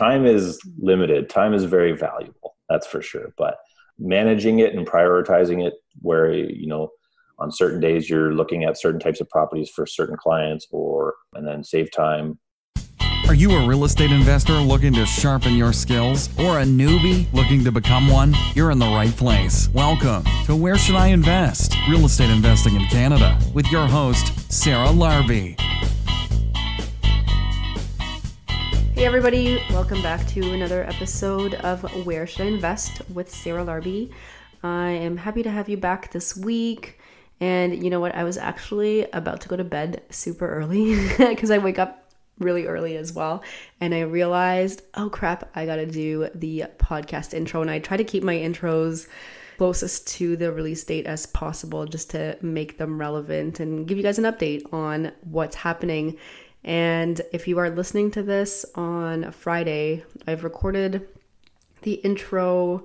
time is limited. Time is very valuable. That's for sure. But managing it and prioritizing it where, you know, on certain days you're looking at certain types of properties for certain clients or and then save time are you a real estate investor looking to sharpen your skills or a newbie looking to become one? You're in the right place. Welcome to Where Should I Invest? Real Estate Investing in Canada with your host, Sarah Larbi. Hey, everybody, welcome back to another episode of Where Should I Invest with Sarah Larbi. I am happy to have you back this week. And you know what? I was actually about to go to bed super early because I wake up really early as well. And I realized, oh crap, I gotta do the podcast intro. And I try to keep my intros closest to the release date as possible just to make them relevant and give you guys an update on what's happening. And if you are listening to this on Friday, I've recorded the intro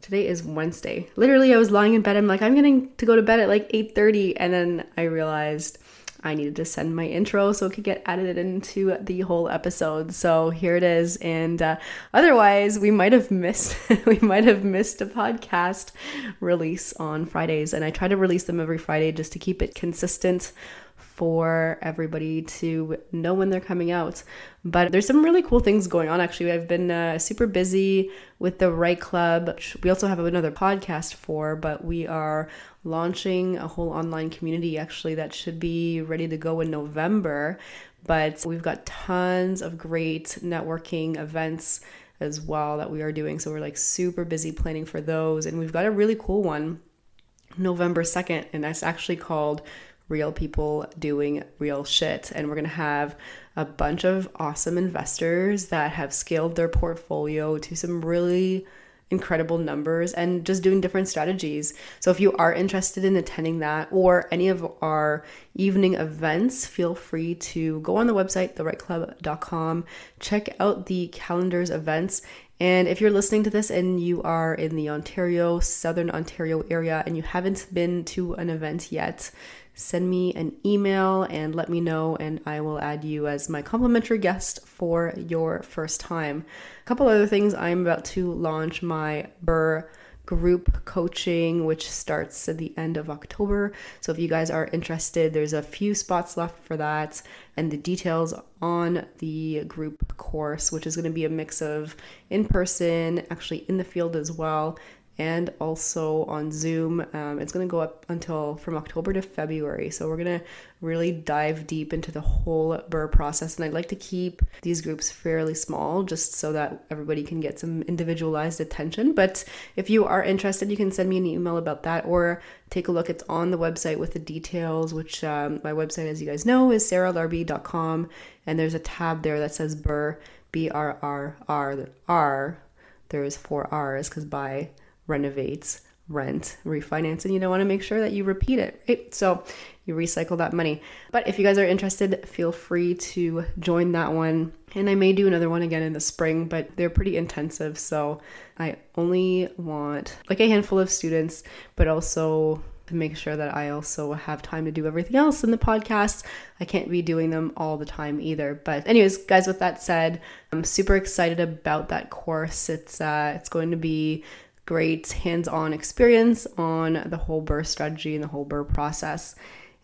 today is Wednesday. Literally, I was lying in bed. I'm like, I'm getting to go to bed at like 8:30, and then I realized I needed to send my intro so it could get added into the whole episode. So here it is. And uh, otherwise, we might have missed we might have missed a podcast release on Fridays, and I try to release them every Friday just to keep it consistent for everybody to know when they're coming out. But there's some really cool things going on. Actually, I've been uh, super busy with the Right Club. We also have another podcast for, but we are launching a whole online community actually that should be ready to go in November. But we've got tons of great networking events as well that we are doing. So we're like super busy planning for those. And we've got a really cool one November 2nd, and that's actually called real people doing real shit. And we're going to have a bunch of awesome investors that have scaled their portfolio to some really incredible numbers and just doing different strategies. So if you are interested in attending that or any of our evening events, feel free to go on the website therightclub.com, check out the calendar's events and if you're listening to this and you are in the Ontario, Southern Ontario area and you haven't been to an event yet, send me an email and let me know, and I will add you as my complimentary guest for your first time. A couple other things I'm about to launch my BRRRR group coaching, which starts at the end of October. So if you guys are interested, there's a few spots left for that, and the details on the group course, which is going to be a mix of in person, actually in the field as well, and also on Zoom. Um, it's going to go up until from October to February. So we're going to really dive deep into the whole BRRRR process. And I'd like to keep these groups fairly small just so that everybody can get some individualized attention. But if you are interested, you can send me an email about that or take a look. It's on the website with the details, which um, my website, as you guys know, is sarahlarbi.com. And there's a tab there that says BRRRR, B R R R R. There's four R's because buy renovates, rent, refinance, and you don't want to make sure that you repeat it, right? So you recycle that money. But if you guys are interested, feel free to join that one. And I may do another one again in the spring, but they're pretty intensive. So I only want like a handful of students, but also make sure that I also have time to do everything else in the podcast. I can't be doing them all the time either. But anyways, guys, with that said, I'm super excited about that course. It's uh it's going to be great hands on experience on the whole BRRRR strategy and the whole BRRRR process.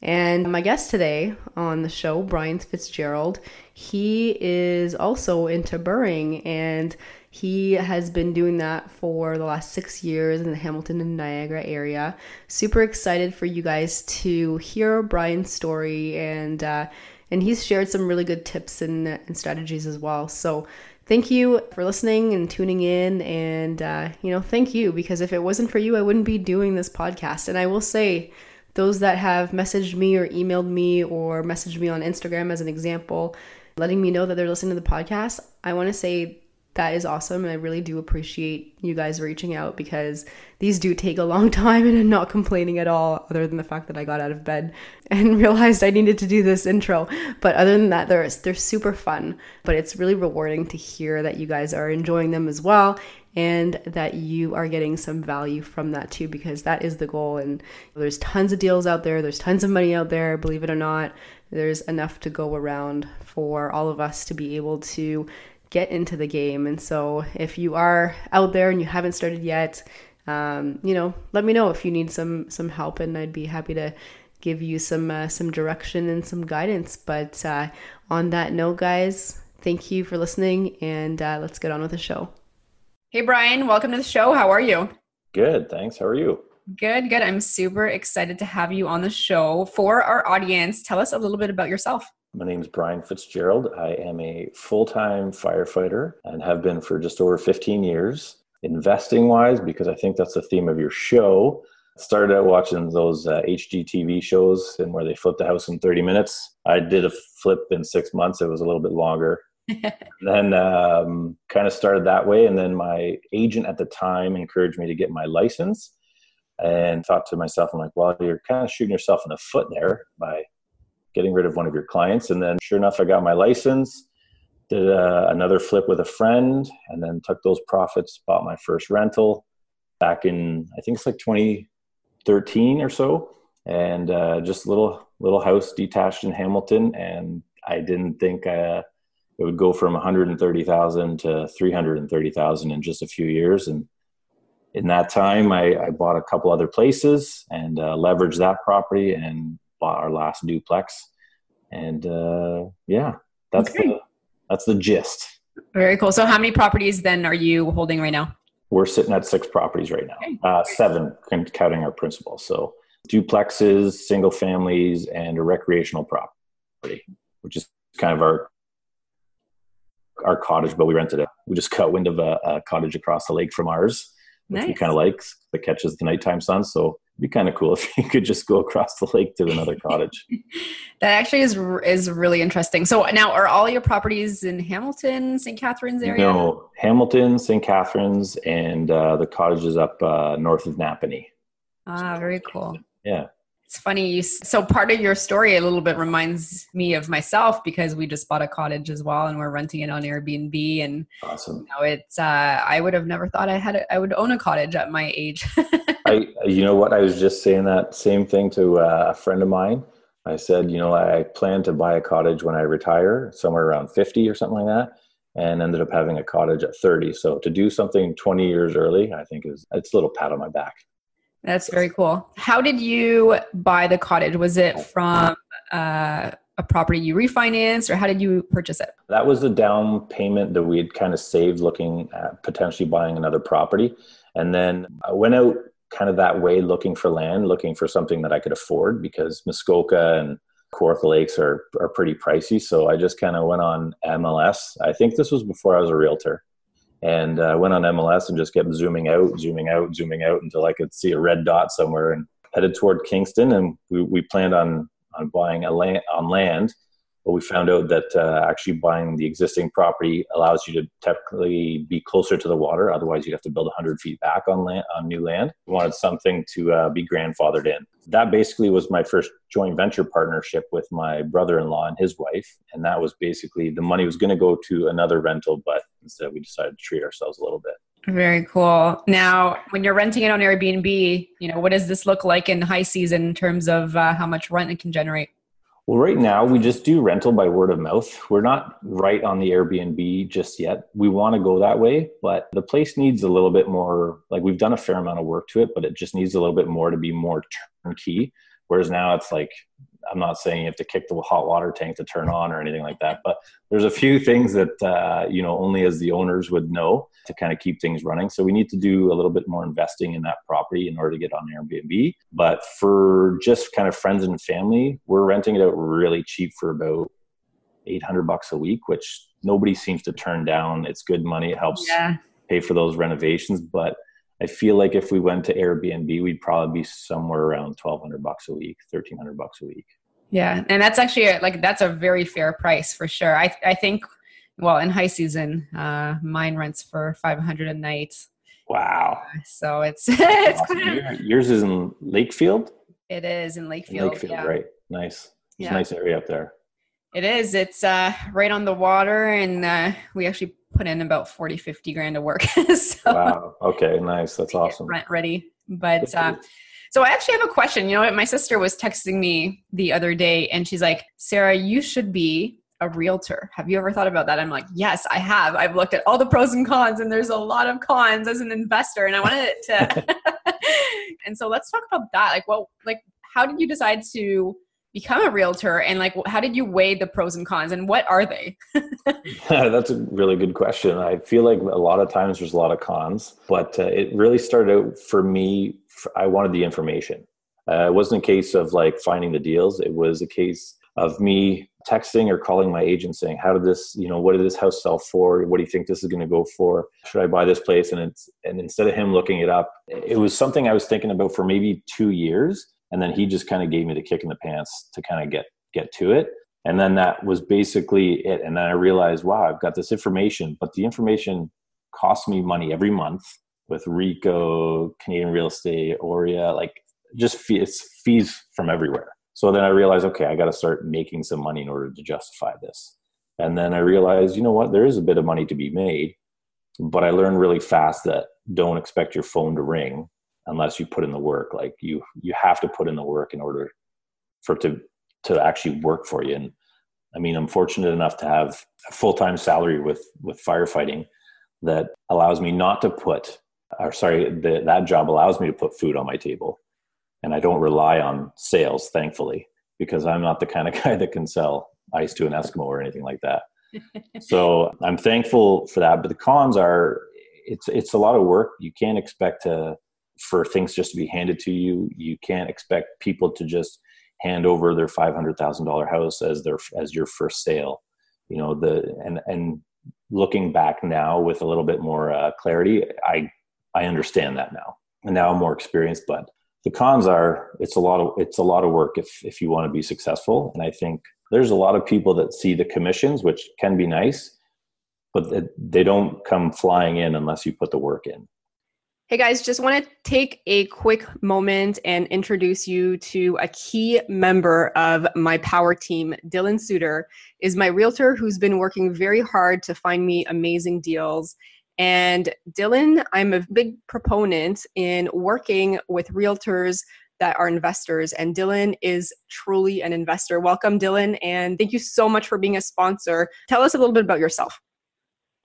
And my guest today on the show, Brian Fitzgerald, he is also into BRRRRing and he has been doing that for the last six years in the Hamilton and Niagara area. Super excited for you guys to hear Brian's story and uh, and he's shared some really good tips and, and strategies as well. So thank you for listening and tuning in. And, uh, you know, thank you because if it wasn't for you, I wouldn't be doing this podcast. And I will say, those that have messaged me or emailed me or messaged me on Instagram as an example, letting me know that they're listening to the podcast, I want to say that is awesome. And I really do appreciate you guys reaching out because these do take a long time and I'm not complaining at all, other than the fact that I got out of bed and realized I needed to do this intro. But other than that, they're, they're super fun. But it's really rewarding to hear that you guys are enjoying them as well and that you are getting some value from that too because that is the goal and there's tons of deals out there there's tons of money out there believe it or not there's enough to go around for all of us to be able to get into the game. And so if you are out there and you haven't started yet, um, you know, let me know if you need some some help, and I'd be happy to give you some uh, some direction and some guidance. But uh, on that note, guys, thank you for listening, and uh, let's get on with the show. Hey, Brian, welcome to the show. How are you? Good, thanks. How are you? Good, good. I'm super excited to have you on the show. For our audience, tell us a little bit about yourself. My name is Brian Fitzgerald. I am a full time firefighter and have been for just over 15 years. Investing wise, because I think that's the theme of your show, started out watching those uh, HGTV shows and where they flip the house in 30 minutes. I did a flip in six months. It was a little bit longer. then um, kind of started that way. And then my agent at the time encouraged me to get my license and thought to myself, I'm like, well, you're kind of shooting yourself in the foot there by getting rid of one of your clients. And then, sure enough, I got my license, did a, uh, another flip with a friend, and then took those profits, bought my first rental back in, I think it's like 2013 or so. And uh, just a little little house detached in Hamilton, and I didn't think uh, it would go from 130,000 to 330,000 in just a few years. And in that time, I, I bought a couple other places and uh, leveraged that property and bought our last duplex. And uh, yeah, that's okay. the that's the gist. Very cool. So, how many properties then are you holding right now? We're sitting at six properties right now, okay. uh, seven counting our principal. So, duplexes, single families, and a recreational property, which is kind of our our cottage, but we rented it. We just caught wind of a, a cottage across the lake from ours, which nice. we kind of like that catches the nighttime sun. So be kind of cool if you could just go across the lake to another cottage. that actually is is really interesting. So now, are all your properties in Hamilton, St. Catharines area? No, Hamilton, St. Catharines, and uh, the cottages up uh, north of Napanee. Ah, very cool. Yeah. It's funny. So part of your story a little bit reminds me of myself because we just bought a cottage as well, and we're renting it on Airbnb. And awesome. You know, it's uh, I would have never thought I had a, I would own a cottage at my age. I, you know what? I was just saying that same thing to uh, a friend of mine. I said, you know, I plan to buy a cottage when I retire, somewhere around fifty or something like that, and ended up having a cottage at thirty. So to do something twenty years early, I think is it's a little pat on my back. That's very cool. How did you buy the cottage? Was it from uh, a property you refinanced, or how did you purchase it? That was the down payment that we had kind of saved looking at potentially buying another property. And then I went out kind of that way looking for land, looking for something that I could afford because Muskoka and Kawartha Lakes are, are pretty pricey. So I just kind of went on MLS. I think this was before I was a realtor and uh, went on MLS and just kept zooming out, zooming out, zooming out until I could see a red dot somewhere and headed toward Kingston. And we, we planned on on buying a land on land, but we found out that uh, actually buying the existing property allows you to technically be closer to the water. Otherwise, you'd have to build 100 feet back on land on new land. We wanted something to uh, be grandfathered in. That basically was my first joint venture partnership with my brother-in-law and his wife, and that was basically the money was going to go to another rental, but instead we decided to treat ourselves a little bit. Very cool. Now, when you're renting it on Airbnb, you know, what does this look like in high season in terms of uh, how much rent it can generate? Well, right now we just do rental by word of mouth. We're not right on the Airbnb just yet. We want to go that way, but the place needs a little bit more, like we've done a fair amount of work to it, but it just needs a little bit more to be more turnkey. Whereas now it's like I'm not saying you have to kick the hot water tank to turn on or anything like that, but there's a few things that uh, you know only as the owners would know to kind of keep things running. So we need to do a little bit more investing in that property in order to get on Airbnb. But for just kind of friends and family, we're renting it out really cheap for about 800 bucks a week, which nobody seems to turn down. It's good money. It helps yeah. pay for those renovations, but I feel like if we went to Airbnb, we'd probably be somewhere around 1200 bucks a week, 1300 bucks a week. Yeah. And that's actually a, like, that's a very fair price for sure. I, I think, well, in high season, uh, mine rents for 500 a night. Wow. So it's, it's awesome. yours is in Lakefield. It is in Lakefield. Lakefield, yeah. right. Nice. It's yeah. a nice area up there. It is. It's uh, right on the water, and uh, we actually put in about 40, 50 grand of work. so wow. Okay. Nice. That's awesome. Rent ready. But uh, so I actually have a question. You know what? My sister was texting me the other day and she's like, Sarah, you should be a realtor? Have you ever thought about that? I'm like, yes, I have. I've looked at all the pros and cons, and there's a lot of cons as an investor, and I wanted it to. and so let's talk about that. Like, well, like, how did you decide to become a realtor, and like, how did you weigh the pros and cons, and what are they? yeah, That's a really good question. I feel like a lot of times there's a lot of cons, but uh, it really started out for me. I wanted the information. Uh, it wasn't a case of like finding the deals. It was a case of me texting or calling my agent saying, "How did this? You know, what did this house sell for? What do you think this is going to go for? Should I buy this place?" And it's and instead of him looking it up, it was something I was thinking about for maybe two years, and then he just kind of gave me the kick in the pants to kind of get get to it. And then that was basically it. And then I realized, wow, I've got this information, but the information costs me money every month with RECO, Canadian Real Estate, OREA, like just fee, it's fees from everywhere. So then I realized, okay, I got to start making some money in order to justify this. And then I realized, you know what, there is a bit of money to be made, but I learned really fast that don't expect your phone to ring unless you put in the work. Like you, you have to put in the work in order for it to to actually work for you. And I mean, I'm fortunate enough to have a full time salary with with firefighting that allows me not to put, or sorry, the, that job allows me to put food on my table and I don't rely on sales, thankfully, because I'm not the kind of guy that can sell ice to an Eskimo or anything like that. so I'm thankful for that. But the cons are it's it's a lot of work. You can't expect to for things just to be handed to you. You can't expect people to just hand over their five hundred thousand dollar house as their as your first sale. You know the and and looking back now with a little bit more uh, clarity, I I understand that now, and now I'm more experienced. But the cons are it's a lot of it's a lot of work if if you want to be successful and i think there's a lot of people that see the commissions which can be nice but they don't come flying in unless you put the work in Hey guys, just want to take a quick moment and introduce you to a key member of my power team. Dylan Suter is my realtor who's been working very hard to find me amazing deals. And Dylan, I'm a big proponent in working with realtors that are investors. And Dylan is truly an investor. Welcome, Dylan. And thank you so much for being a sponsor. Tell us a little bit about yourself.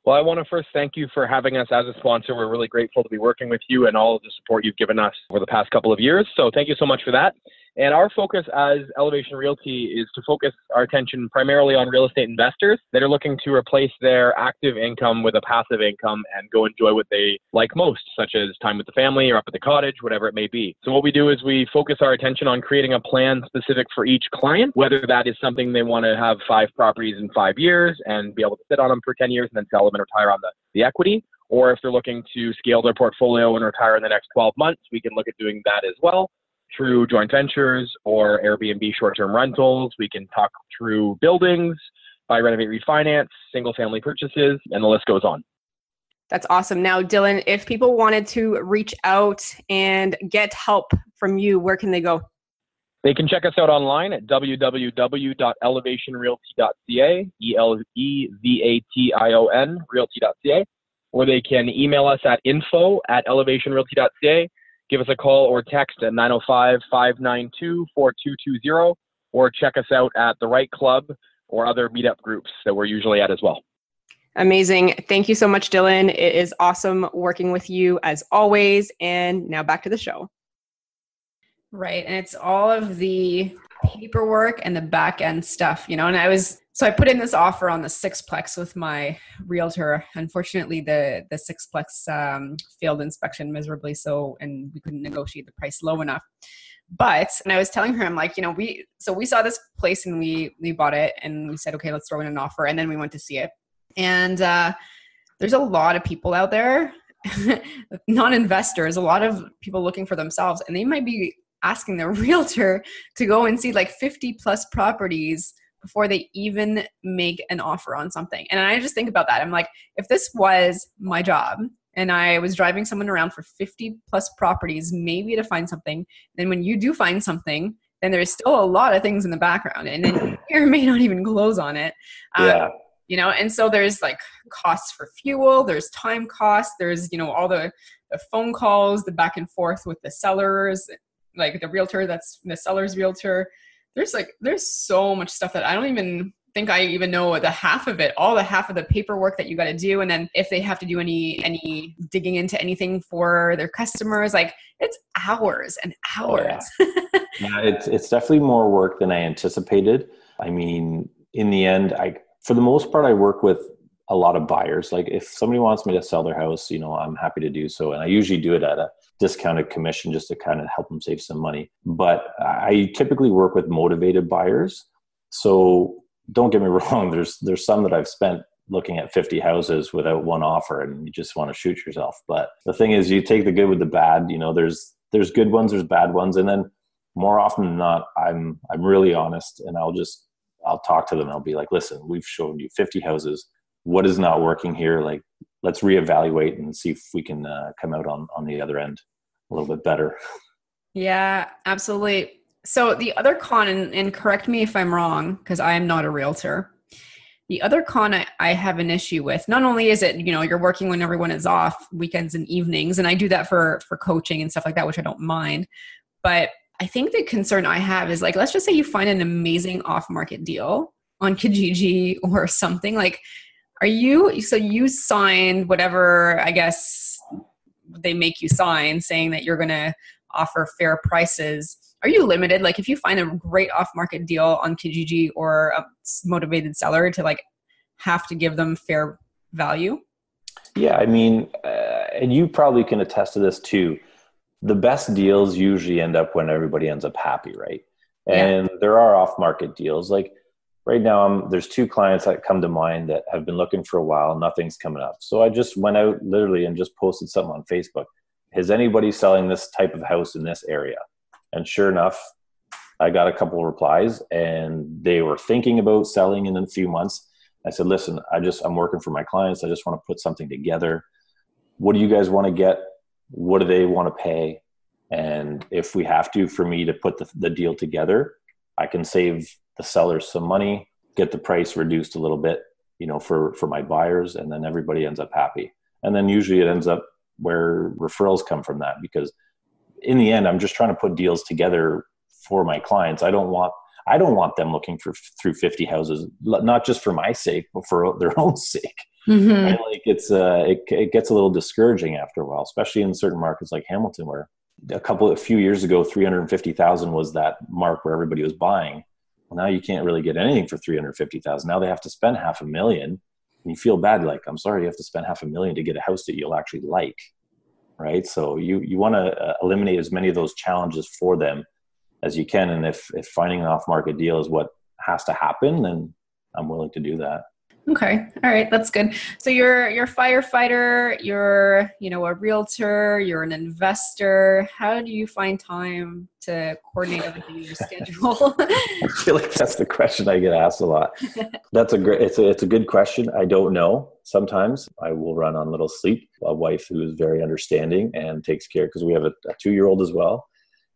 Well, I want to first thank you for having us as a sponsor. We're really grateful to be working with you and all of the support you've given us over the past couple of years. So, thank you so much for that. And our focus as Elevation Realty is to focus our attention primarily on real estate investors that are looking to replace their active income with a passive income and go enjoy what they like most, such as time with the family or up at the cottage, whatever it may be. So, what we do is we focus our attention on creating a plan specific for each client, whether that is something they want to have five properties in five years and be able to sit on them for 10 years and then sell them and retire on the, the equity, or if they're looking to scale their portfolio and retire in the next 12 months, we can look at doing that as well through joint ventures or Airbnb short-term rentals. We can talk through buildings, buy, renovate, refinance, single-family purchases, and the list goes on. That's awesome. Now, Dylan, if people wanted to reach out and get help from you, where can they go? They can check us out online at www.elevationrealty.ca, E L E V A T I O N, realty.ca, or they can email us at info at elevationrealty.ca give us a call or text at 905 592 4220 or check us out at the right club or other meetup groups that we're usually at as well. Amazing. Thank you so much, Dylan. It is awesome working with you as always. And now back to the show. Right. And it's all of the paperwork and the back end stuff, you know. And I was so I put in this offer on the sixplex with my realtor. Unfortunately, the the sixplex um, failed inspection miserably, so and we couldn't negotiate the price low enough. But and I was telling her, I'm like, you know, we so we saw this place and we we bought it and we said, okay, let's throw in an offer, and then we went to see it. And uh, there's a lot of people out there, non-investors, a lot of people looking for themselves, and they might be asking their realtor to go and see like 50 plus properties before they even make an offer on something. And I just think about that. I'm like, if this was my job and I was driving someone around for 50 plus properties, maybe to find something, then when you do find something, then there's still a lot of things in the background and then you may not even close on it. Um, yeah. You know, and so there's like costs for fuel, there's time costs, there's, you know, all the, the phone calls, the back and forth with the sellers, like the realtor that's the seller's realtor there's like there's so much stuff that I don't even think I even know the half of it, all the half of the paperwork that you got to do. And then if they have to do any, any digging into anything for their customers, like it's hours and hours. Oh, yeah. yeah, it's, it's definitely more work than I anticipated. I mean, in the end, I, for the most part, I work with a lot of buyers. Like if somebody wants me to sell their house, you know, I'm happy to do so. And I usually do it at a discounted commission just to kind of help them save some money. But I typically work with motivated buyers. So don't get me wrong, there's there's some that I've spent looking at 50 houses without one offer and you just want to shoot yourself. But the thing is you take the good with the bad, you know, there's there's good ones, there's bad ones, and then more often than not, I'm I'm really honest and I'll just I'll talk to them. I'll be like, listen, we've shown you 50 houses. What is not working here? Like, let's reevaluate and see if we can uh, come out on on the other end a little bit better. Yeah, absolutely. So the other con, and, and correct me if I'm wrong, because I am not a realtor. The other con I, I have an issue with, not only is it, you know, you're working when everyone is off, weekends and evenings, and I do that for for coaching and stuff like that, which I don't mind. But I think the concern I have is like, let's just say you find an amazing off market deal on Kijiji or something. Like, are you so you signed whatever I guess they make you sign saying that you're going to offer fair prices? Are you limited? Like, if you find a great off market deal on Kijiji or a motivated seller to like have to give them fair value? Yeah, I mean, uh, and you probably can attest to this too. The best deals usually end up when everybody ends up happy, right? And yeah. there are off market deals. Like right now, I'm, there's two clients that come to mind that have been looking for a while. Nothing's coming up. So I just went out literally and just posted something on Facebook. Is anybody selling this type of house in this area? And sure enough, I got a couple of replies and they were thinking about selling in a few months. I said, listen, I just, I'm working for my clients. I just want to put something together. What do you guys want to get? What do they want to pay? And if we have to, for me to put the, the deal together, I can save the sellers some money, get the price reduced a little bit, you know, for, for my buyers, and then everybody ends up happy. And then usually it ends up where referrals come from that because in the end, I'm just trying to put deals together for my clients. I don't want I don't want them looking for through 50 houses, not just for my sake, but for their own sake. Mm-hmm. like it's uh, it, it gets a little discouraging after a while, especially in certain markets like Hamilton, where a couple a few years ago, 350,000 was that mark where everybody was buying. Now you can't really get anything for 350,000. Now they have to spend half a million. And you feel bad, like I'm sorry, you have to spend half a million to get a house that you'll actually like right? So you you want to uh, eliminate as many of those challenges for them as you can, and if if finding an off market deal is what has to happen, then I'm willing to do that. Okay. All right. That's good. So you're you're a firefighter, you're, you know, a realtor, you're an investor. How do you find time to coordinate everything in your schedule? I feel like that's the question I get asked a lot. That's a great it's a it's a good question. I don't know. Sometimes I will run on little sleep. A wife who is very understanding and takes care because we have a, a two year old as well.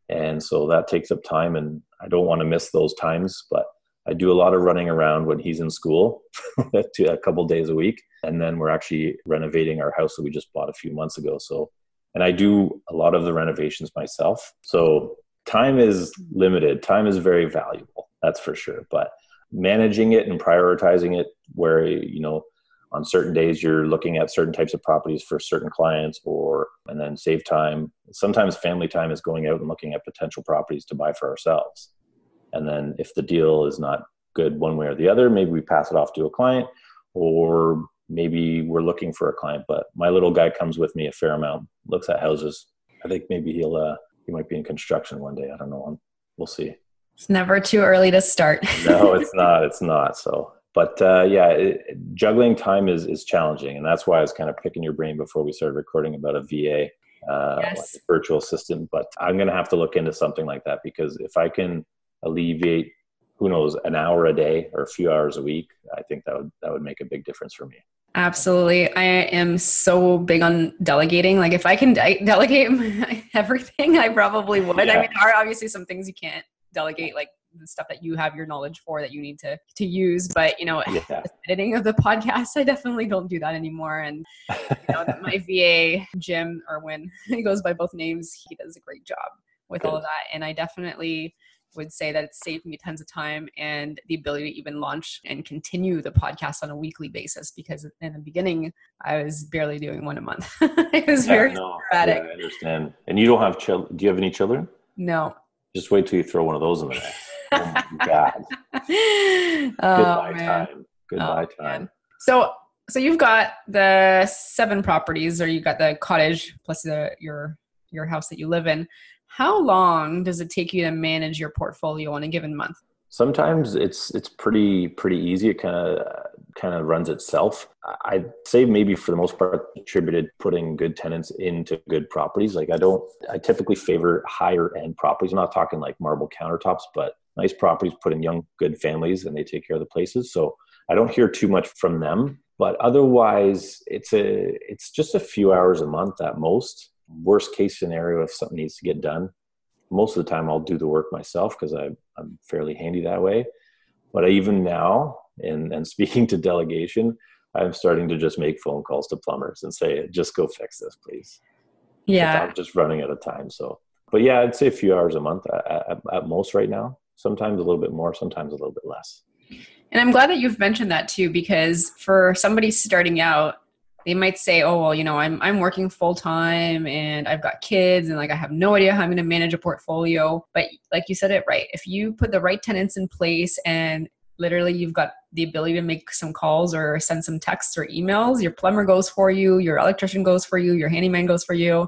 And so that takes up time and I don't want to miss those times, but I do a lot of running around when he's in school, a couple days a week, and then we're actually renovating our house that we just bought a few months ago. So, and I do a lot of the renovations myself. So time is limited. Time is very valuable. That's for sure. But managing it and prioritizing it, where you know on certain days you're looking at certain types of properties for certain clients or and then save time sometimes family time is going out and looking at potential properties to buy for ourselves and then if the deal is not good one way or the other, maybe we pass it off to a client or maybe we're looking for a client. But my little guy comes with me a fair amount, looks at houses. I think maybe he'll, uh, he might be in construction one day. I don't know. We'll see. It's never too early to start. no, it's not. It's not. So, but uh, yeah, it, juggling time is, is challenging. And that's why I was kind of picking your brain before we started recording about a VA, uh, yes. like a virtual assistant. But I'm going to have to look into something like that because if I can alleviate who knows an hour a day or a few hours a week i think that would that would make a big difference for me. Absolutely. I am so big on delegating. Like if i can de- delegate everything i probably would. Yeah. i mean there are obviously some things you can't delegate like the stuff that you have your knowledge for that you need to to use but you know yeah. editing of the podcast i definitely don't do that anymore. And you know my va jim erwin he goes by both names. He does a great job with Good. all of that. And i definitely would say that it's saved me tons of time and the ability to even launch and continue the podcast on a weekly basis because in the beginning I was barely doing one a month. it was Yeah, very no, sporadic. yeah, I understand. And you don't have children. Do you have any children? No. Just wait till you throw one of those in there. Oh my God. oh, Goodbye man. time. Goodbye Oh, time. man. So so you've got the seven properties or you got the cottage plus the your your house that you live in. How long does it take you to manage your portfolio on a given month? Sometimes it's it's pretty pretty easy. It kind of kind of runs itself. I'd say maybe for the most part attributed putting good tenants into good properties. Like I don't I typically favor higher end properties. I'm not talking like marble countertops, but nice properties put in young good families and they take care of the places. So I don't hear too much from them. But otherwise it's a it's just a few hours a month at most. Worst case scenario if something needs to get done. Most of the time I'll do the work myself because I'm fairly handy that way. But even now, and, and speaking to delegation, I'm starting to just make phone calls to plumbers and say, just go fix this, please. Yeah. I'm just running out of time. So, but yeah, I'd say a few hours a month at, at most right now. Sometimes a little bit more, sometimes a little bit less. And I'm glad that you've mentioned that too, because for somebody starting out, they might say, "Oh, well, you know, I'm I'm working full time and I've got kids and like I have no idea how I'm going to manage a portfolio." But like you said it right, if you put the right tenants in place and literally you've got the ability to make some calls or send some texts or emails, your plumber goes for you, your electrician goes for you, your handyman goes for you.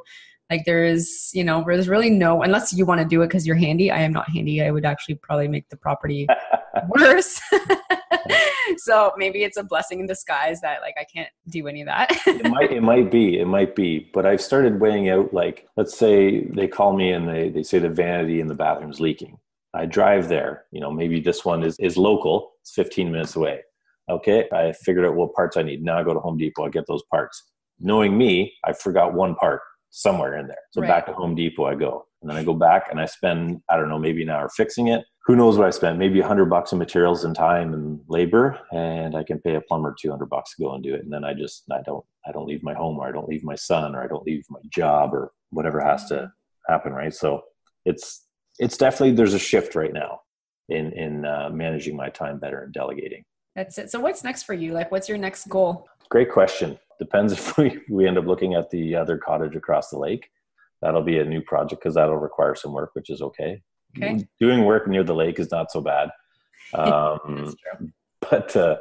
Like there's, you know, there's really no unless you want to do it because you're handy. I am not handy. I would actually probably make the property worse. so maybe it's a blessing in disguise that like I can't do any of that. it might it might be it might be but i've started weighing out like let's say they call me and they, they say the vanity in the bathroom's leaking. I drive there you know maybe this one is is local it's 15 minutes away. Okay i figured out what parts i need. Now i go to home depot i get those parts. Knowing me i forgot one part somewhere in there so Right. back to home depot i go and then i go back and i spend i don't know maybe an hour fixing it who knows what I spent? Maybe a hundred bucks in materials and time and labor, and I can pay a plumber two hundred bucks to go and do it. And then I just I don't I don't leave my home, or I don't leave my son, or I don't leave my job, or whatever has to happen, right? So it's it's definitely there's a shift right now in in uh, managing my time better and delegating. That's it. So what's next for you? Like what's your next goal? Great question. Depends if we we end up looking at the other cottage across the lake. That'll be a new project because that'll require some work, which is okay. Okay. Doing work near the lake is not so bad. Um, but uh,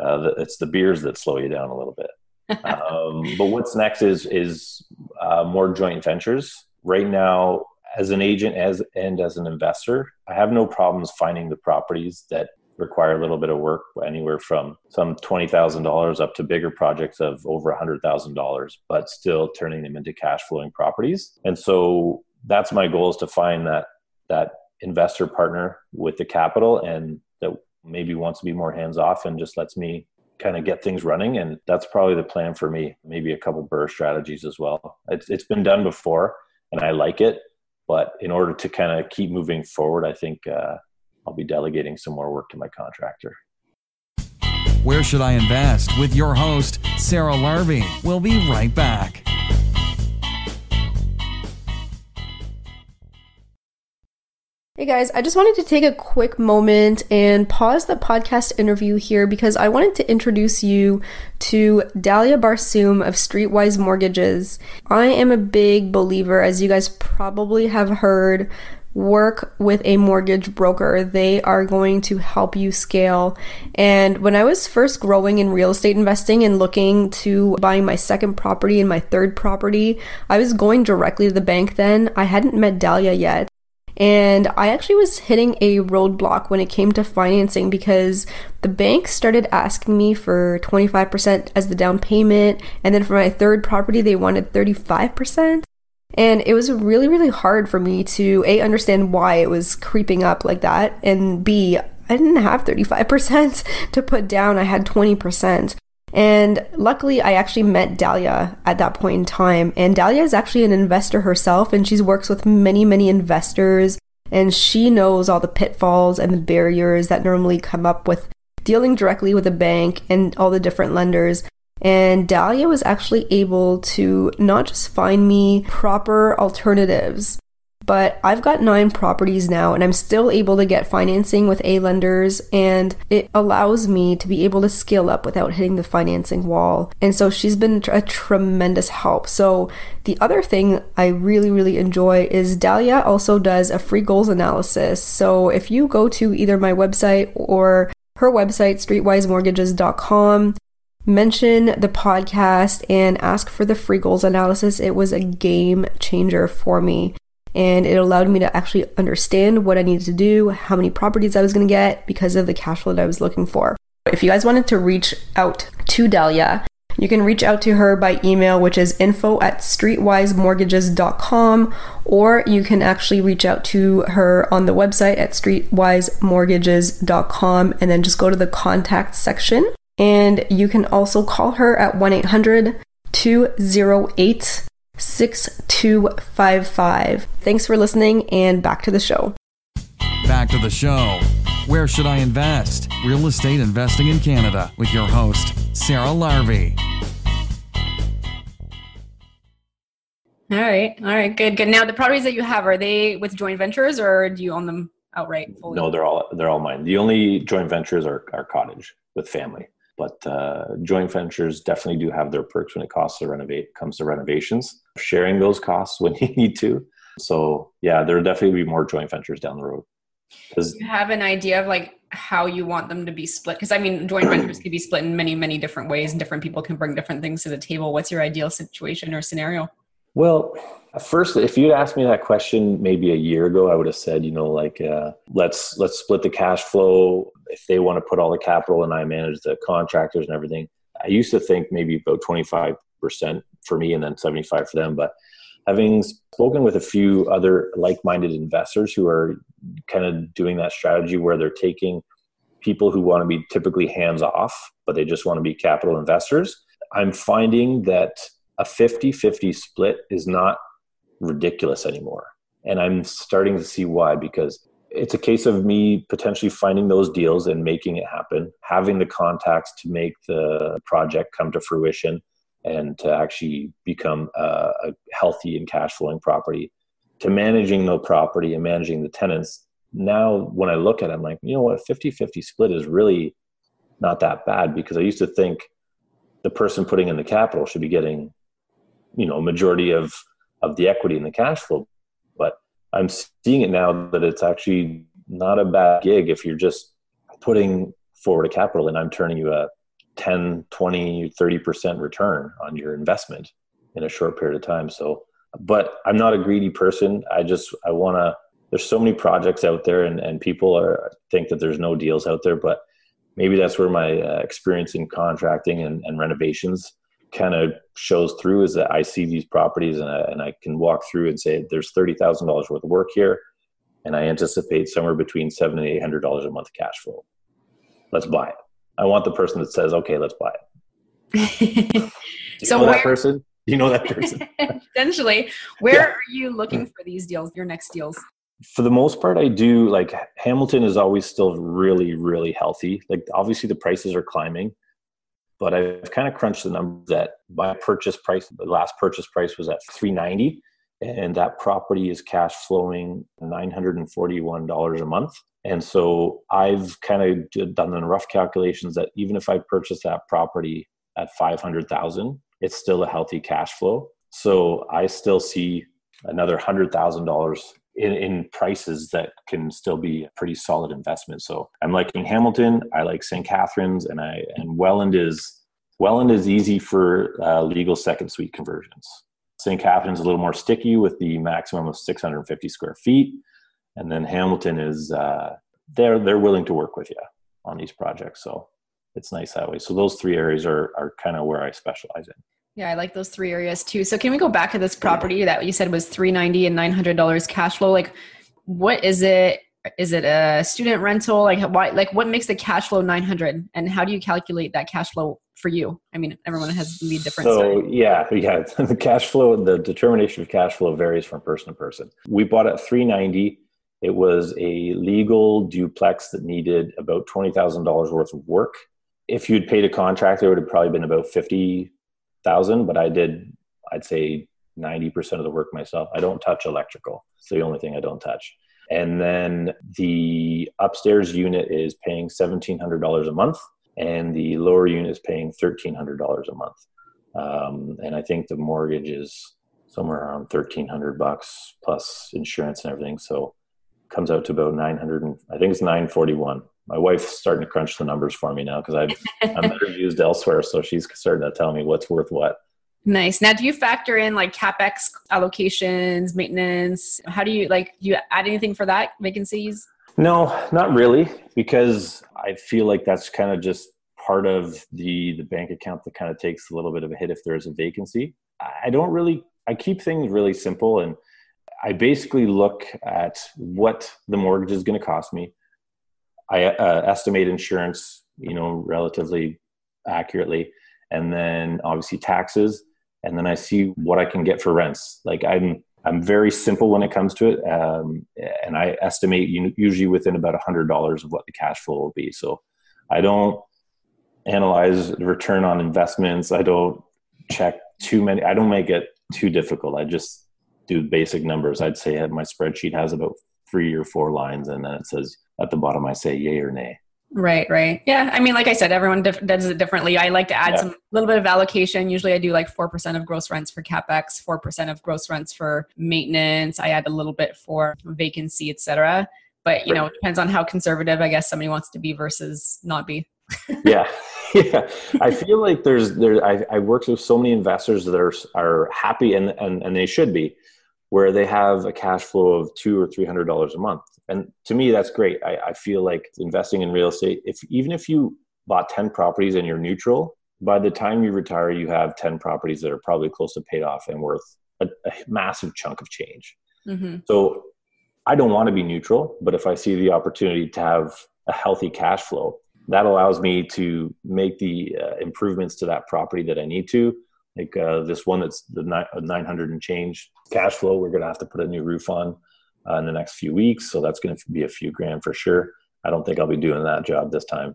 uh, the, it's the beers that slow you down a little bit. um, but what's next is is uh, more joint ventures. Right now, as an agent as and as an investor, I have no problems finding the properties that require a little bit of work, anywhere from some twenty thousand dollars up to bigger projects of over a hundred thousand dollars, but still turning them into cash flowing properties. And so that's my goal is to find that that investor partner with the capital and that maybe wants to be more hands off and just lets me kind of get things running and that's probably the plan for me maybe a couple BRRRR strategies as well it's, it's been done before and i like it but in order to kind of keep moving forward i think uh, i'll be delegating some more work to my contractor Where Should I Invest? with your host, Sarah Larbi. We'll be right back. Hey guys, I just wanted to take a quick moment and pause the podcast interview here because I wanted to introduce you to Dalia Barsoum of Streetwise Mortgages. I am a big believer, as you guys probably have heard, work with a mortgage broker. They are going to help you scale. And when I was first growing in real estate investing and looking to buying my second property and my third property, I was going directly to the bank then. I hadn't met Dalia yet. And I actually was hitting a roadblock when it came to financing because the bank started asking me for 25% as the down payment. And then for my third property, they wanted 35%. And it was really, really hard for me to A, understand why it was creeping up like that, and B, I didn't have 35% to put down, I had 20%. And luckily, I actually met Dalia at that point in time. And Dalia is actually an investor herself, and she works with many, many investors. And she knows all the pitfalls and the barriers that normally come up with dealing directly with a bank and all the different lenders. And Dalia was actually able to not just find me proper alternatives, but I've got nine properties now and I'm still able to get financing with A lenders and it allows me to be able to scale up without hitting the financing wall. And so she's been a tremendous help. So the other thing I really, really enjoy is Dahlia also does a free goals analysis. So if you go to either my website or her website, streetwisemortgages.com, mention the podcast and ask for the free goals analysis. It was a game changer for me. And it allowed me to actually understand what I needed to do, how many properties I was going to get because of the cash flow that I was looking for. If you guys wanted to reach out to Dalia, you can reach out to her by email, which is info at streetwisemortgages.com, or you can actually reach out to her on the website at streetwisemortgages.com and then just go to the contact section and you can also call her at 1 800 208 6255. Thanks for listening and back to the show. Back to the show. Where should I invest? Real estate investing in Canada with your host, Sarah Larbi. All right. All right. Good. Good. Now, the properties that you have are they with joint ventures, or do you own them outright? Fully? No, they're all they're all mine. The only joint ventures are, are cottage with family. But uh, joint ventures definitely do have their perks when it costs to renovate comes to renovations. Sharing those costs when you need to. So yeah, there will definitely be more joint ventures down the road. Do you have an idea of like how you want them to be split? Because I mean, joint ventures can be split in many, many different ways, and different people can bring different things to the table. What's your ideal situation or scenario? Well, first, if you'd asked me that question maybe a year ago, I would have said, you know, like uh, let's let's split the cash flow. If they want to put all the capital and I manage the contractors and everything, I used to think maybe about twenty five percent for me and then seventy five for them. But having spoken with a few other like minded investors who are kind of doing that strategy where they're taking people who want to be typically hands off, but they just want to be capital investors, I'm finding that a 50 50 split is not ridiculous anymore. And I'm starting to see why because it's a case of me potentially finding those deals and making it happen, having the contacts to make the project come to fruition and to actually become a, a healthy and cash flowing property, to managing the property and managing the tenants. Now, when I look at it, I'm like, you know what, 50 50 split is really not that bad because I used to think the person putting in the capital should be getting you know majority of of the equity and the cash flow i'm seeing it now that it's actually not a bad gig if you're just putting forward a capital and i'm turning you a 10 20 30% return on your investment in a short period of time. So but i'm not a greedy person. I just i want to there's so many projects out there and, and people are think that there's no deals out there but maybe that's where my uh, experience in contracting and, and renovations kind of shows through is that I see these properties and I, and I can walk through and say there's thirty thousand dollars worth of work here, and I anticipate somewhere between seven and eight hundred dollars a month cash flow. Let's buy it. I want the person that says, "Okay, let's buy it." so where, that person? You know that person. essentially, where yeah. are you looking for these deals? Your next deals? For the most part, I do like Hamilton is always still really, really healthy. Like obviously the prices are climbing, but I've kind of crunched the numbers that my purchase price, the last purchase price was at 390 and that property is cash flowing $941 a month. And so I've kind of done the rough calculations that even if I purchase that property at 500,000, it's still a healthy cash flow. So I still see another $100,000 in, in prices that can still be a pretty solid investment. So I'm liking Hamilton. I like St. Catharines, and I and Welland is Welland is easy for uh, legal second suite conversions. St. Catharines is a little more sticky with the maximum of 650 square feet, and then Hamilton is uh, they're they're willing to work with you on these projects. So it's nice that way. So those three areas are are kind of where I specialize in. Yeah, I like those three areas too. So can we go back to this property that you said was 390 and $900 cash flow? Like what is it? Is it a student rental? Like why like what makes the cash flow 900 and how do you calculate that cash flow for you? I mean, everyone has be different. So story. yeah, yeah, the cash flow, the determination of cash flow varies from person to person. We bought at 390. It was a legal duplex that needed about $20,000 worth of work. If you'd paid a contractor, it would have probably been about 50 thousand, but I did I'd say 90% of the work myself. I don't touch electrical. It's the only thing I don't touch. And then the upstairs unit is paying $1,700 a month, and the lower unit is paying $1,300 a month. Um, and I think the mortgage is somewhere around 1300 bucks plus insurance and everything. So comes out to about 900 and I think it's 941. My wife's starting to crunch the numbers for me now because I've I'm better used elsewhere. So she's starting to tell me what's worth what. Nice. Now, do you factor in like capex allocations, maintenance? How do you like? Do you add anything for that vacancies? No, not really, because I feel like that's kind of just part of the the bank account that kind of takes a little bit of a hit if there's a vacancy. I don't really. I keep things really simple, and I basically look at what the mortgage is going to cost me. I uh, estimate insurance, you know, relatively accurately, and then obviously taxes and then I see what I can get for rents. Like I'm I'm very simple when it comes to it, um, and I estimate usually within about hundred dollars of what the cash flow will be. So I don't analyze return on investments. I don't check too many. I don't make it too difficult. I just do basic numbers. I'd say my spreadsheet has about three or four lines, and then it says at the bottom I say yay or nay. Right, right. Yeah. I mean, like I said, everyone dif- does it differently. I like to add yeah. some little bit of allocation. Usually I do like 4% of gross rents for CapEx, 4% of gross rents for maintenance. I add a little bit for vacancy, etc. But, you know, it depends on how conservative I guess somebody wants to be versus not be. yeah. Yeah. I feel like there's, there, I, I worked with so many investors that are, are happy and, and, and they should be where they have a cash flow of two or three hundred dollars a month. And to me that's great. I, I feel like investing in real estate if even if you bought 10 properties and you're neutral by the time you retire you have 10 properties that are probably close to paid off and worth a, a massive chunk of change. Mm-hmm. so i don't want to be neutral but if i see the opportunity to have a healthy cash flow that allows me to make the uh, improvements to that property that i need to like uh, this one that's the 900 and change cash flow we're going to have to put a new roof on uh, in the next few weeks. So that's going to be a few grand for sure. I don't think I'll be doing that job this time.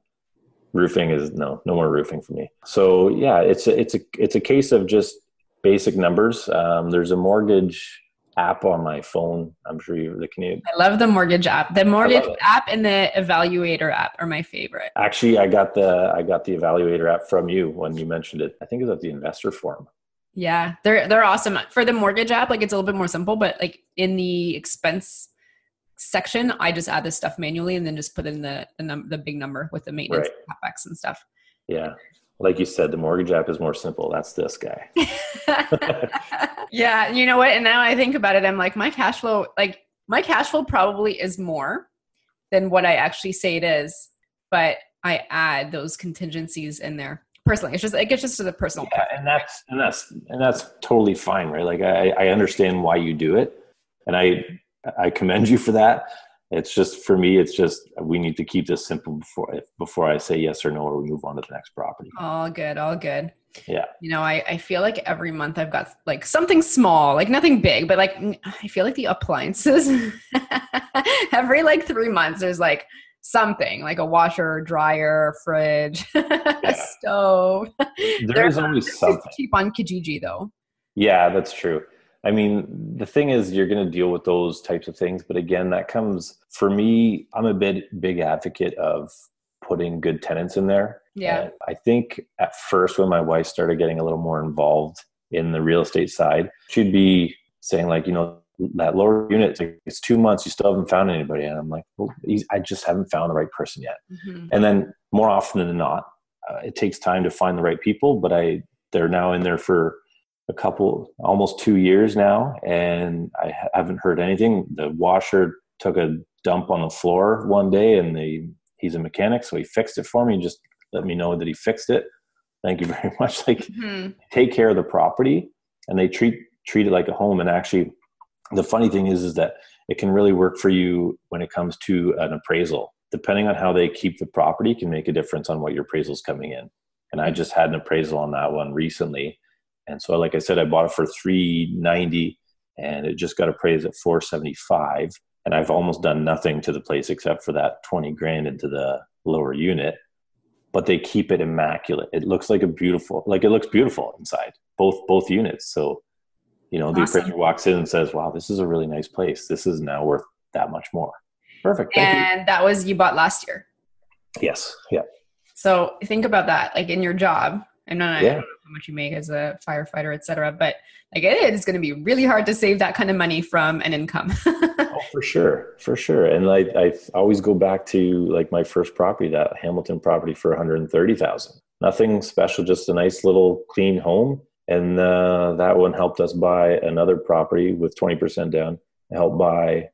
Roofing is no, no more roofing for me. So yeah, it's a, it's a, it's a case of just basic numbers. Um, there's a mortgage app on my phone. I'm sure you're the Canadian. I love the mortgage app. The mortgage app and the evaluator app are my favorite. Actually, I got the I got the evaluator app from you when you mentioned it. I think it was at the investor forum. Yeah, they're they're awesome for the mortgage app. Like it's a little bit more simple, but like in the expense section, I just add this stuff manually and then just put in the the, num- the big number with the maintenance right. capex and stuff. Yeah, like you said, the mortgage app is more simple. That's this guy. yeah, you know what? And now I think about it, I'm like, my cash flow, like my cash flow probably is more than what I actually say it is, but I add those contingencies in there personally. It's just it gets just to the personal. Yeah, and that's and that's and that's totally fine, right? Like I, I understand why you do it, and I I commend you for that. It's just for me, it's just we need to keep this simple before before I say yes or no, or we move on to the next property. All good, all good. Yeah. You know, I, I feel like every month I've got like something small, like nothing big, but like I feel like the appliances every like three months there's like something like a washer, dryer, fridge, yeah. stove. There is always something cheap on Kijiji though. Yeah, that's true. I mean, the thing is, you're going to deal with those types of things, but again, that comes for me. I'm a bit big advocate of putting good tenants in there. Yeah, and I think at first when my wife started getting a little more involved in the real estate side, she'd be saying like, you know, that lower unit, it's, two months, you still haven't found anybody. And I'm like, well, I just haven't found the right person yet. Mm-hmm. And then more often than not, uh, it takes time to find the right people, but I, they're now in there for a couple, almost two years now. And I haven't heard anything. The washer took a dump on the floor one day and they, he's a mechanic. So he fixed it for me and just let me know that he fixed it. Thank you very much. Like mm-hmm. take care of the property and they treat, treat it like a home and actually the funny thing is is that it can really work for you when it comes to an appraisal depending on how they keep the property can make a difference on what your appraisal is coming in and i just had an appraisal on that one recently and so like i said i bought it for 390 and it just got appraised at 475 and i've almost done nothing to the place except for that 20 grand into the lower unit but they keep it immaculate it looks like a beautiful like it looks beautiful inside both both units so You know, the appraiser walks in and says, "Wow, this is a really nice place. This is now worth that much more." Perfect. And that was you bought last year. Yes. Yeah. So think about that, like in your job. I'm not I don't know how much you make as a firefighter, et cetera, but like it is going to be really hard to save that kind of money from an income. Oh, for sure, for sure. And like I always go back to like my first property, that Hamilton property for 130,000. Nothing special, just a nice little clean home. And uh, that one helped us buy another property with 20% down. I helped buy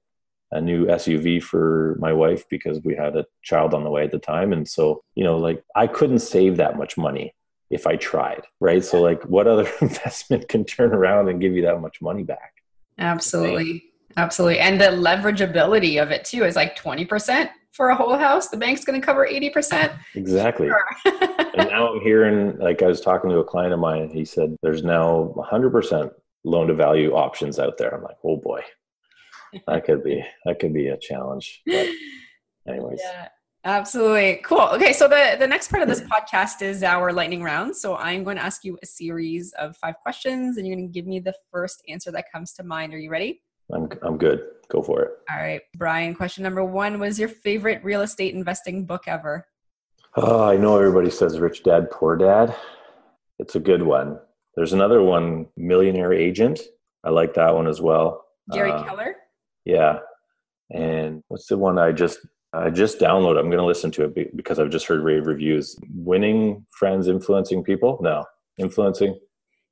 a new SUV for my wife because we had a child on the way at the time. And so, you know, like I couldn't save that much money if I tried, right? So, like, what other investment can turn around and give you that much money back? Absolutely. Absolutely. And the leverageability of it too is like 20% for a whole house. The bank's going to cover 80%. Exactly. and now I'm hearing, like I was talking to a client of mine, he said there's now 100% loan to value options out there. I'm like, oh boy, that could be that could be a challenge. But anyways, yeah, absolutely. Cool. Okay, so the, the next part of this podcast is our lightning round. So I'm going to ask you a series of five questions and you're going to give me the first answer that comes to mind. Are you ready? I'm I'm good. Go for it. All right, Brian, question number one was your favorite real estate investing book ever? Oh, I know everybody says Rich Dad Poor Dad. It's a good one. There's another one, Millionaire Agent. I like that one as well. Gary Uh, Keller? Yeah. And what's the one I just I just downloaded? I'm going to listen to it because I've just heard rave reviews. Winning friends, influencing people. No, influencing.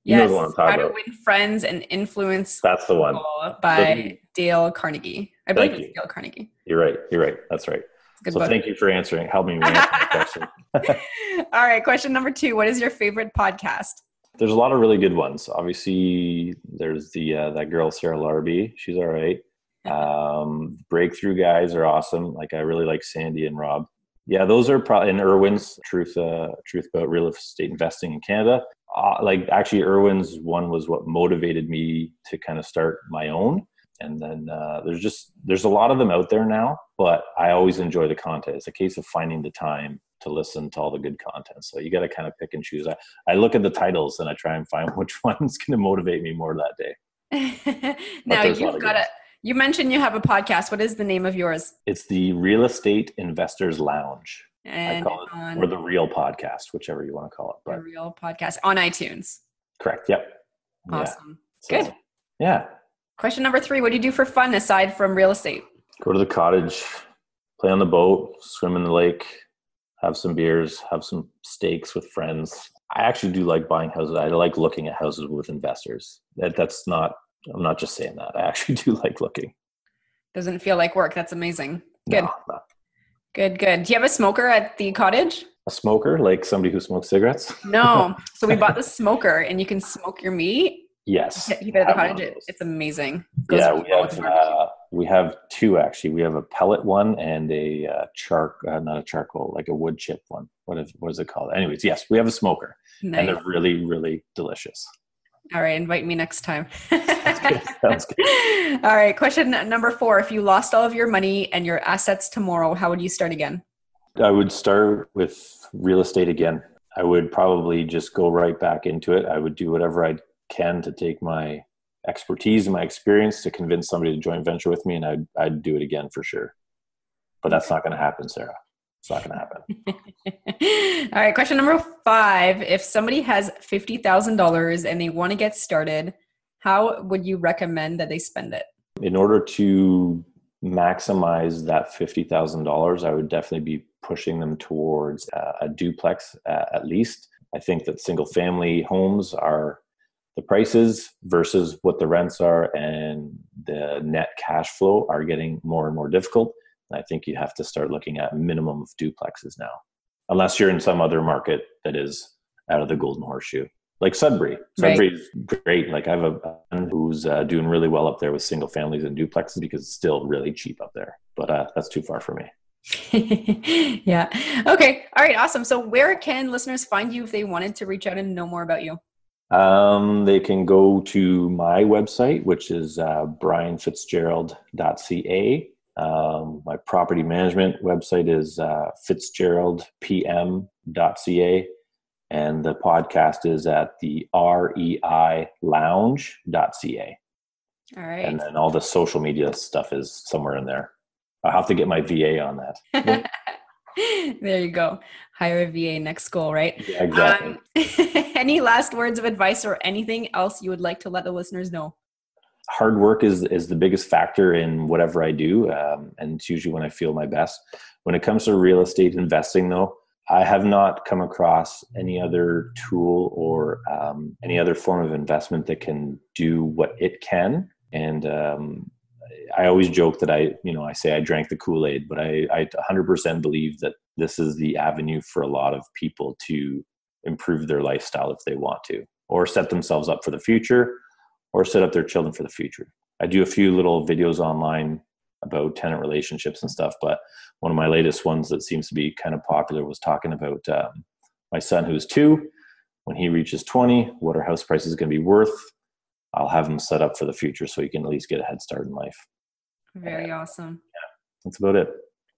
You know the one I'm talking How to about. Win Friends and Influence That's the one. By Dale Carnegie. I believe Thank it's Dale Carnegie. You're right. You're right. That's right. So book. thank you for answering. Help me answer the question. All right, question number two. What is your favorite podcast? There's a lot of really good ones. Obviously, there's the uh, that girl Sarah Larbi. She's all right. Um, breakthrough guys are awesome. Like I really like Sandy and Rob. Yeah, those are probably and Erwin's truth uh, truth about real estate investing in Canada. Uh, like actually, Erwin's one was what motivated me to kind of start my own. And then uh, there's just there's a lot of them out there now, but I always enjoy the content. It's a case of finding the time to listen to all the good content. So you got to kind of pick and choose. I, I look at the titles and I try and find which one's going to motivate me more that day. now there's a lot you've got a. You mentioned you have a podcast. What is the name of yours? It's the Real Estate Investors Lounge. And I call it, or the Real Podcast, whichever you want to call it. the real podcast on iTunes. correct. Yep. Yeah. Awesome. So, Good. Yeah. Question number three. What do you do for fun aside from real estate? Go to the cottage, play on the boat, swim in the lake, have some beers, have some steaks with friends. I actually do like buying houses. I like looking at houses with investors. That that's not. I'm not just saying that. I actually do like looking. Doesn't feel like work. That's amazing. Good. No, Good, good. Do you have a smoker at the cottage? a smoker, like somebody who smokes cigarettes. No. so we bought the smoker and you can smoke your meat. Yes. It at the cottage. of It- those. It's amazing. Yeah, we have uh, we have two actually. We have a pellet one and a uh, charc, uh, not a charcoal, like a wood chip one. What is what is it called? Anyways, yes, we have a smoker, and they're really really delicious. All right, invite me next time. good. Sounds All right, question number four. If you lost all of your money and your assets tomorrow, how would you start again? I would start with real estate again. I would probably just go right back into it. I would do whatever I can to take my expertise and my experience to convince somebody to join venture with me, and I'd I'd do it again for sure. But that's not going to happen, Sarah. It's not going to happen. All right, question number five. If somebody has $50,000 and they want to get started, how would you recommend that they spend it? in order to maximize that $50,000, I would definitely be pushing them towards uh, a duplex uh, at least. I think that single family homes are the prices versus what the rents are and the net cash flow are getting more and more difficult. I think you have to start looking at minimum of duplexes now, unless you're in some other market that is out of the golden horseshoe like Sudbury. Right. Sudbury is great. Like I have a friend who's uh, doing really well up there with single families and duplexes because it's still really cheap up there. But uh, that's too far for me. yeah. Okay. All right. Awesome. So, where can listeners find you if they wanted to reach out and know more about you? Um, they can go to my website, which is uh, brianfitzgerald.ca. Um, my property management website is uh, fitzgeraldpm.ca. And the podcast is at the REI lounge.ca. All right. And then all the social media stuff is somewhere in there. I'll have to get my VA on that. there you go. Hire a VA next goal, right? Yeah, exactly. Um, any last words of advice or anything else you would like to let the listeners know? Hard work is is the biggest factor in whatever I do, um, and it's usually when I feel my best. When it comes to real estate investing, though, I have not come across any other tool or um, any other form of investment that can do what it can. And um, I always joke that I, you know, I say I drank the Kool Aid, but I, I 100% believe that this is the avenue for a lot of people to improve their lifestyle if they want to, or set themselves up for the future, or set up their children for the future. I do a few little videos online about tenant relationships and stuff, but one of my latest ones that seems to be kind of popular was talking about um, my son who's two. When he reaches 20, what are house prices going to be worth. I'll have him set up for the future so he can at least get a head start in life. Very awesome. Yeah, that's about it.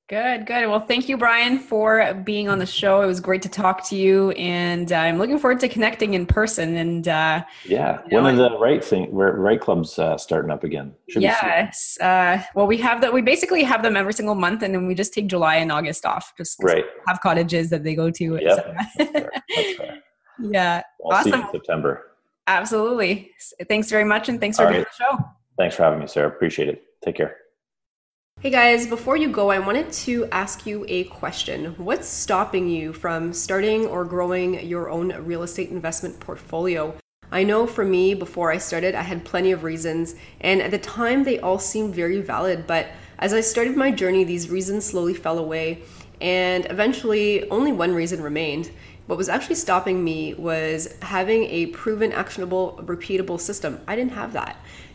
Good, good. Well, thank you, Brian, for being on the show. It was great to talk to you, and uh, I'm looking forward to connecting in person. And uh, yeah, you know, one of the right thing, right clubs uh, starting up again. Should yes. Uh, well, we have that. We basically have them every single month, and then we just take July and August off. Just right. Have cottages that they go to. Yep. That's fair. That's fair. Yeah. I'll awesome. September. Absolutely. Thanks very much, and thanks for being on the show. Thanks for having me, Sarah. Appreciate it. Take care. Hey guys, before you go, I wanted to ask you a question. What's stopping you from starting or growing your own real estate investment portfolio? I know for me, before I started, I had plenty of reasons, and at the time they all seemed very valid, but as I started my journey, these reasons slowly fell away, and eventually only one reason remained. What was actually stopping me was having a proven, actionable, repeatable system. I didn't have that.